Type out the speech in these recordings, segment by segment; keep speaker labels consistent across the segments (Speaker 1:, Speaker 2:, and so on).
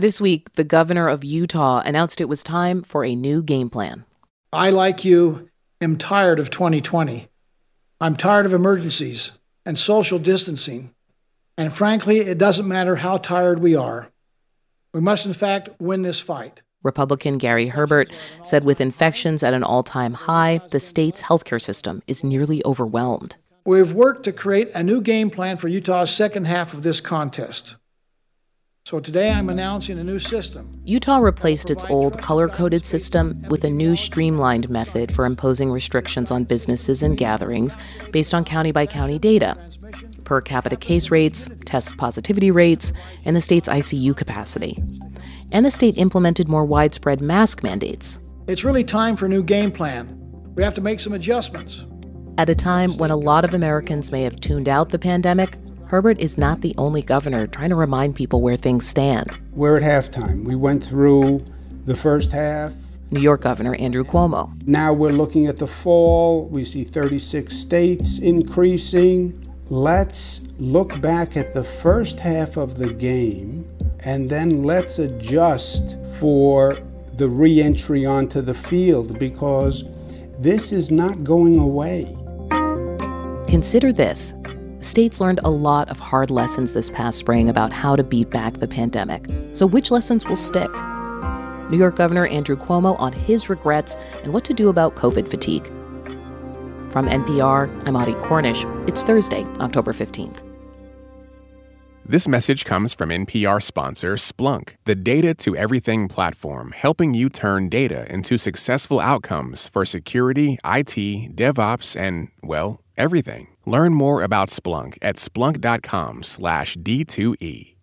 Speaker 1: This week, the governor of Utah announced it was time for a new game plan.
Speaker 2: I, like you, am tired of 2020. I'm tired of emergencies and social distancing. And frankly, it doesn't matter how tired we are. We must, in fact, win this fight.
Speaker 1: Republican Gary Herbert said with infections at an all time high, the state's healthcare system is nearly overwhelmed.
Speaker 2: We've worked to create a new game plan for Utah's second half of this contest. So today I'm announcing a new system.
Speaker 1: Utah replaced its old color coded system with a new streamlined method for imposing restrictions on businesses and gatherings based on county by county data per capita case rates, test positivity rates, and the state's ICU capacity. And the state implemented more widespread mask mandates.
Speaker 2: It's really time for a new game plan. We have to make some adjustments.
Speaker 1: At a time when a lot of Americans may have tuned out the pandemic, Herbert is not the only governor trying to remind people where things stand.
Speaker 3: We're at halftime. We went through the first half.
Speaker 1: New York Governor Andrew Cuomo.
Speaker 3: Now we're looking at the fall. We see 36 states increasing. Let's look back at the first half of the game and then let's adjust for the re entry onto the field because this is not going away.
Speaker 1: Consider this States learned a lot of hard lessons this past spring about how to beat back the pandemic. So, which lessons will stick? New York Governor Andrew Cuomo on his regrets and what to do about COVID fatigue. From NPR, I'm Audie Cornish. It's Thursday, October 15th.
Speaker 4: This message comes from NPR sponsor Splunk, the data to everything platform, helping you turn data into successful outcomes for security, IT, DevOps, and, well, everything. Learn more about Splunk at splunk.com/slash-d2e.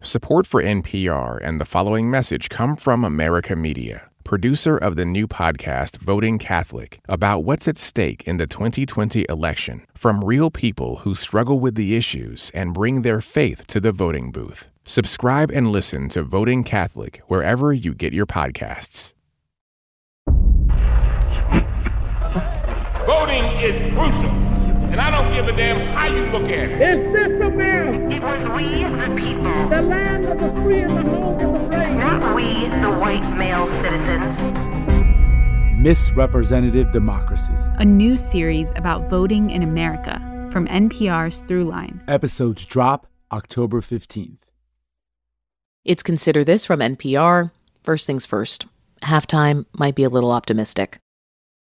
Speaker 4: Support for NPR and the following message come from America Media, producer of the new podcast Voting Catholic, about what's at stake in the 2020 election, from real people who struggle with the issues and bring their faith to the voting booth. Subscribe and listen to Voting Catholic wherever you get your podcasts.
Speaker 5: Voting is crucial. And I don't give a damn how you look at it. it.
Speaker 6: Is this America?
Speaker 7: It was we, the people.
Speaker 6: The land of the free and the home of the brave.
Speaker 7: Not we, the white male citizens.
Speaker 8: Misrepresentative Democracy.
Speaker 9: A new series about voting in America from NPR's Throughline.
Speaker 8: Episodes drop October 15th.
Speaker 1: It's Consider This from NPR. First things first. Halftime might be a little optimistic.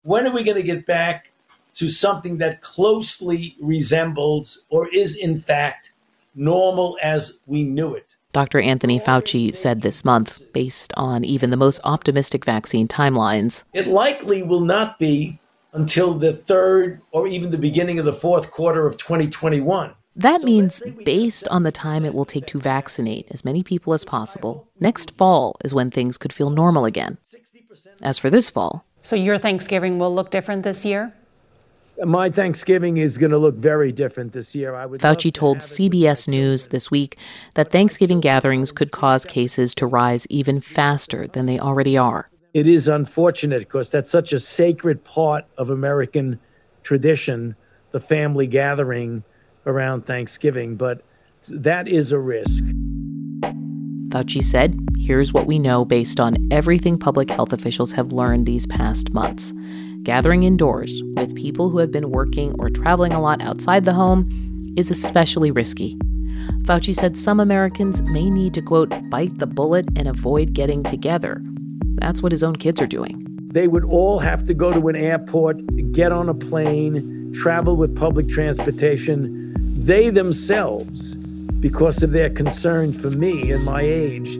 Speaker 10: When are we going to get back to something that closely resembles or is, in fact, normal as we knew it.
Speaker 1: Dr. Anthony Fauci said this month, based on even the most optimistic vaccine timelines.
Speaker 10: It likely will not be until the third or even the beginning of the fourth quarter of 2021.
Speaker 1: That means, based on the time it will take to vaccinate as many people as possible, next fall is when things could feel normal again. As for this fall.
Speaker 11: So, your Thanksgiving will look different this year?
Speaker 10: My Thanksgiving is going to look very different this year.
Speaker 1: I would Fauci told CBS News this week that Thanksgiving gatherings could cause cases to rise even faster than they already are.
Speaker 10: It is unfortunate because that's such a sacred part of American tradition, the family gathering around Thanksgiving, but that is a risk.
Speaker 1: Fauci said, Here's what we know based on everything public health officials have learned these past months gathering indoors with people who have been working or traveling a lot outside the home is especially risky. Fauci said some Americans may need to, quote, bite the bullet and avoid getting together. That's what his own kids are doing.
Speaker 10: They would all have to go to an airport, get on a plane, travel with public transportation. They themselves, because of their concern for me and my age,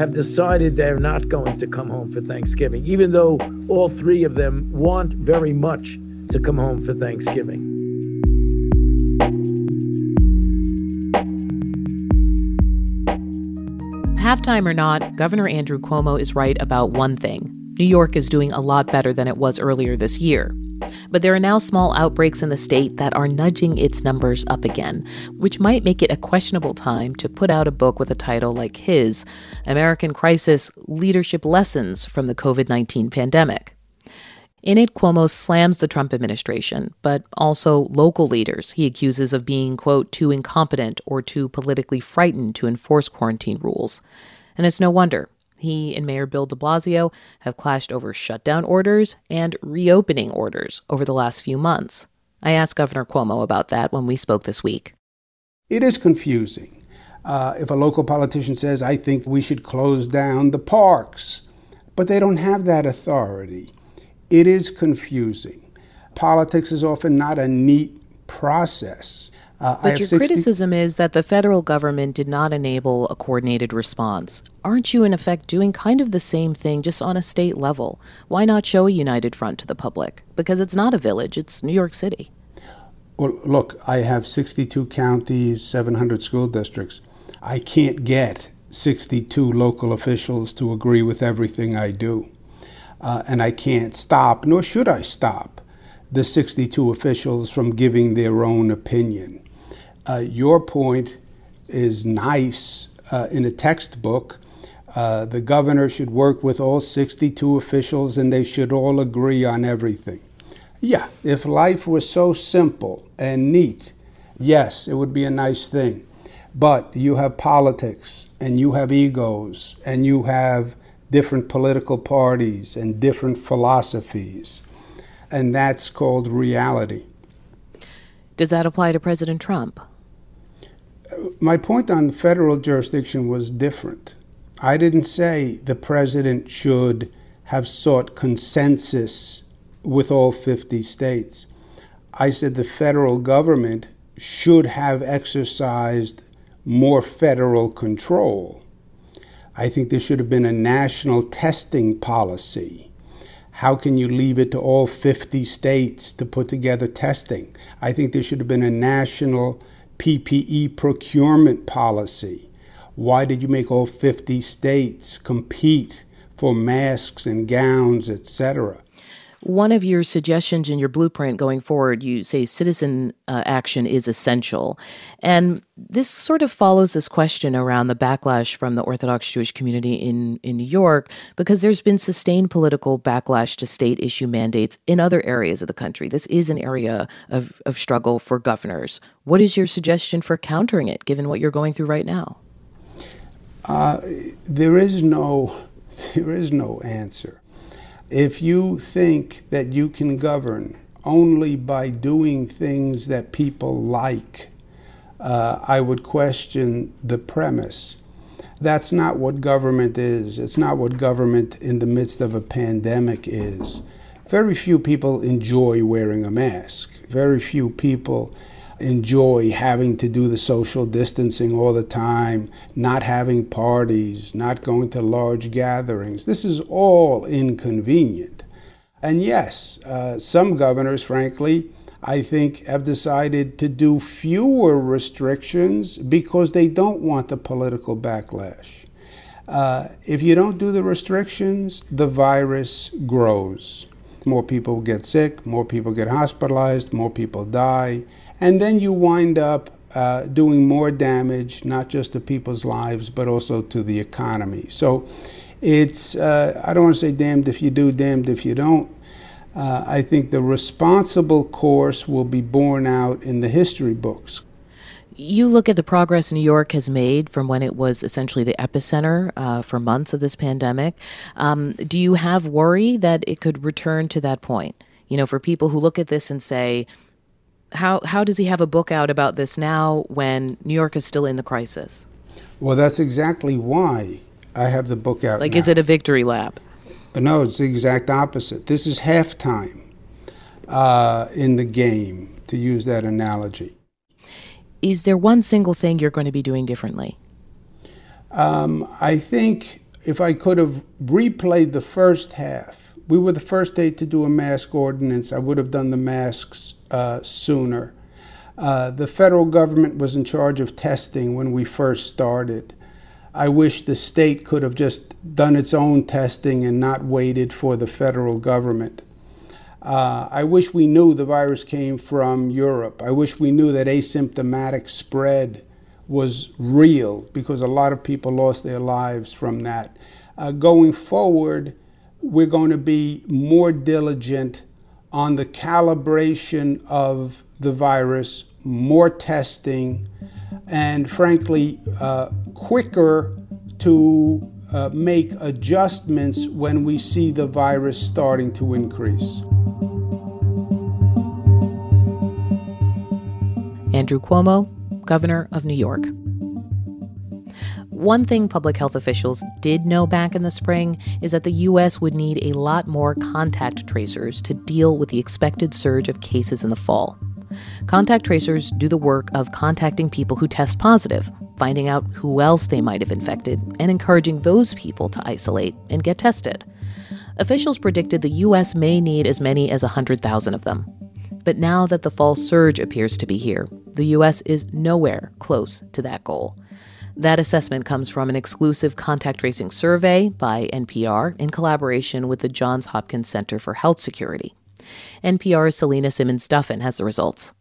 Speaker 10: have decided they're not going to come home for Thanksgiving, even though all three of them want very much to come home for Thanksgiving.
Speaker 1: Halftime or not, Governor Andrew Cuomo is right about one thing. New York is doing a lot better than it was earlier this year. But there are now small outbreaks in the state that are nudging its numbers up again, which might make it a questionable time to put out a book with a title like his American Crisis Leadership Lessons from the COVID 19 Pandemic. In it, Cuomo slams the Trump administration, but also local leaders he accuses of being, quote, too incompetent or too politically frightened to enforce quarantine rules. And it's no wonder. He and Mayor Bill de Blasio have clashed over shutdown orders and reopening orders over the last few months. I asked Governor Cuomo about that when we spoke this week.
Speaker 3: It is confusing. Uh, if a local politician says, I think we should close down the parks, but they don't have that authority, it is confusing. Politics is often not a neat process.
Speaker 1: Uh, but your 60- criticism is that the federal government did not enable a coordinated response. Aren't you, in effect, doing kind of the same thing just on a state level? Why not show a united front to the public? Because it's not a village, it's New York City.
Speaker 3: Well, look, I have 62 counties, 700 school districts. I can't get 62 local officials to agree with everything I do. Uh, and I can't stop, nor should I stop, the 62 officials from giving their own opinion. Uh, your point is nice uh, in a textbook. Uh, the governor should work with all 62 officials and they should all agree on everything. Yeah, if life was so simple and neat, yes, it would be a nice thing. But you have politics and you have egos and you have different political parties and different philosophies. And that's called reality.
Speaker 1: Does that apply to President Trump?
Speaker 3: My point on federal jurisdiction was different. I didn't say the president should have sought consensus with all 50 states. I said the federal government should have exercised more federal control. I think there should have been a national testing policy. How can you leave it to all 50 states to put together testing? I think there should have been a national PPE procurement policy. Why did you make all 50 states compete for masks and gowns, etc.?
Speaker 1: One of your suggestions in your blueprint going forward, you say citizen uh, action is essential. And this sort of follows this question around the backlash from the Orthodox Jewish community in, in New York, because there's been sustained political backlash to state issue mandates in other areas of the country. This is an area of, of struggle for governors. What is your suggestion for countering it, given what you're going through right now?
Speaker 3: Uh, there is no, there is no answer. If you think that you can govern only by doing things that people like, uh, I would question the premise. That's not what government is. It's not what government in the midst of a pandemic is. Very few people enjoy wearing a mask. Very few people enjoy having to do the social distancing all the time, not having parties, not going to large gatherings. This is all inconvenient. And yes, uh, some governors, frankly, I think, have decided to do fewer restrictions because they don't want the political backlash. Uh, if you don't do the restrictions, the virus grows. More people get sick, more people get hospitalized, more people die. And then you wind up uh, doing more damage, not just to people's lives, but also to the economy. So it's, uh, I don't want to say damned if you do, damned if you don't. Uh, I think the responsible course will be borne out in the history books.
Speaker 1: You look at the progress New York has made from when it was essentially the epicenter uh, for months of this pandemic. Um, do you have worry that it could return to that point? You know, for people who look at this and say, how how does he have a book out about this now when New York is still in the crisis?
Speaker 3: Well, that's exactly why I have the book out.
Speaker 1: Like,
Speaker 3: now.
Speaker 1: is it a victory lap?
Speaker 3: No, it's the exact opposite. This is halftime uh, in the game, to use that analogy.
Speaker 1: Is there one single thing you're going to be doing differently?
Speaker 3: Um, I think if I could have replayed the first half, we were the first state to do a mask ordinance. I would have done the masks uh, sooner. Uh, the federal government was in charge of testing when we first started. I wish the state could have just done its own testing and not waited for the federal government. Uh, I wish we knew the virus came from Europe. I wish we knew that asymptomatic spread was real because a lot of people lost their lives from that. Uh, going forward, we're going to be more diligent on the calibration of the virus, more testing, and frankly, uh, quicker to uh, make adjustments when we see the virus starting to increase.
Speaker 1: Andrew Cuomo, governor of New York. One thing public health officials did know back in the spring is that the U.S. would need a lot more contact tracers to deal with the expected surge of cases in the fall. Contact tracers do the work of contacting people who test positive, finding out who else they might have infected, and encouraging those people to isolate and get tested. Officials predicted the U.S. may need as many as 100,000 of them. But now that the fall surge appears to be here, the U.S. is nowhere close to that goal. That assessment comes from an exclusive contact tracing survey by NPR in collaboration with the Johns Hopkins Center for Health Security. NPR's Selena Simmons Duffin has the results.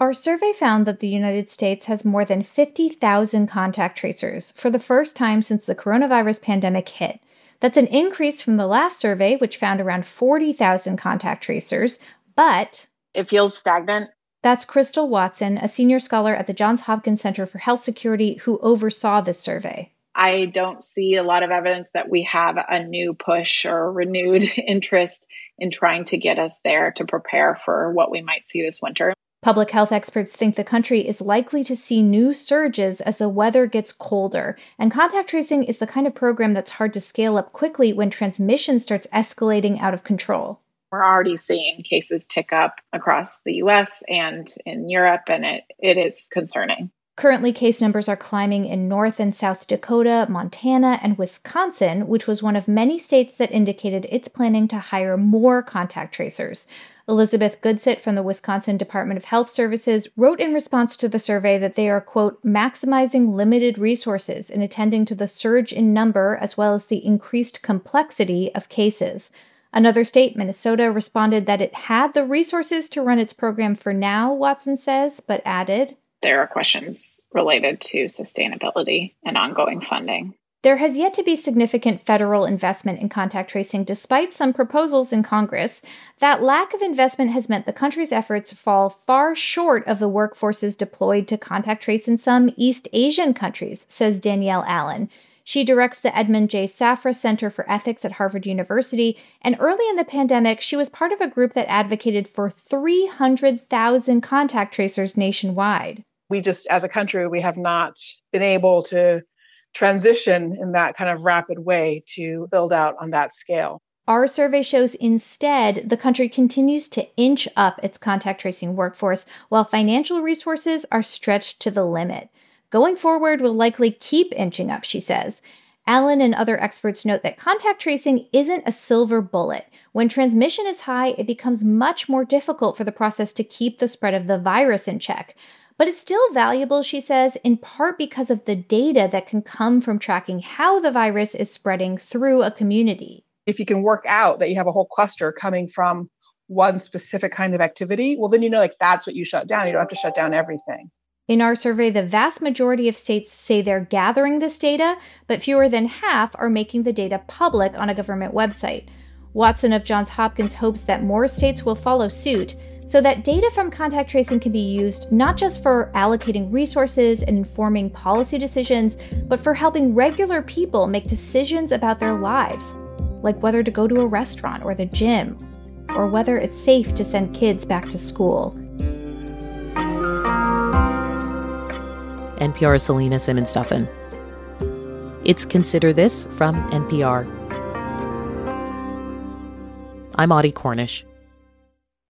Speaker 12: Our survey found that the United States has more than 50,000 contact tracers for the first time since the coronavirus pandemic hit. That's an increase from the last survey, which found around 40,000 contact tracers, but
Speaker 13: it feels stagnant
Speaker 12: that's Crystal Watson, a senior scholar at the Johns Hopkins Center for Health Security, who oversaw this survey.
Speaker 13: I don't see a lot of evidence that we have a new push or renewed interest in trying to get us there to prepare for what we might see this winter.
Speaker 12: Public health experts think the country is likely to see new surges as the weather gets colder, and contact tracing is the kind of program that's hard to scale up quickly when transmission starts escalating out of control
Speaker 13: we're already seeing cases tick up across the US and in Europe, and it, it is concerning.
Speaker 12: Currently, case numbers are climbing in North and South Dakota, Montana, and Wisconsin, which was one of many states that indicated it's planning to hire more contact tracers. Elizabeth Goodsitt from the Wisconsin Department of Health Services wrote in response to the survey that they are, quote, maximizing limited resources in attending to the surge in number as well as the increased complexity of cases. Another state, Minnesota, responded that it had the resources to run its program for now, Watson says, but added
Speaker 13: There are questions related to sustainability and ongoing funding.
Speaker 12: There has yet to be significant federal investment in contact tracing despite some proposals in Congress. That lack of investment has meant the country's efforts fall far short of the workforces deployed to contact trace in some East Asian countries, says Danielle Allen. She directs the Edmund J. Safra Center for Ethics at Harvard University, and early in the pandemic, she was part of a group that advocated for 300,000 contact tracers nationwide.
Speaker 14: We just, as a country, we have not been able to transition in that kind of rapid way to build out on that scale.
Speaker 12: Our survey shows instead the country continues to inch up its contact tracing workforce while financial resources are stretched to the limit. Going forward, will likely keep inching up, she says. Allen and other experts note that contact tracing isn't a silver bullet. When transmission is high, it becomes much more difficult for the process to keep the spread of the virus in check. But it's still valuable, she says, in part because of the data that can come from tracking how the virus is spreading through a community.
Speaker 14: If you can work out that you have a whole cluster coming from one specific kind of activity, well, then you know, like that's what you shut down. You don't have to shut down everything.
Speaker 12: In our survey, the vast majority of states say they're gathering this data, but fewer than half are making the data public on a government website. Watson of Johns Hopkins hopes that more states will follow suit so that data from contact tracing can be used not just for allocating resources and informing policy decisions, but for helping regular people make decisions about their lives, like whether to go to a restaurant or the gym, or whether it's safe to send kids back to school.
Speaker 1: NPR's Selena Simmons Duffin. It's Consider This from NPR. I'm Audie Cornish.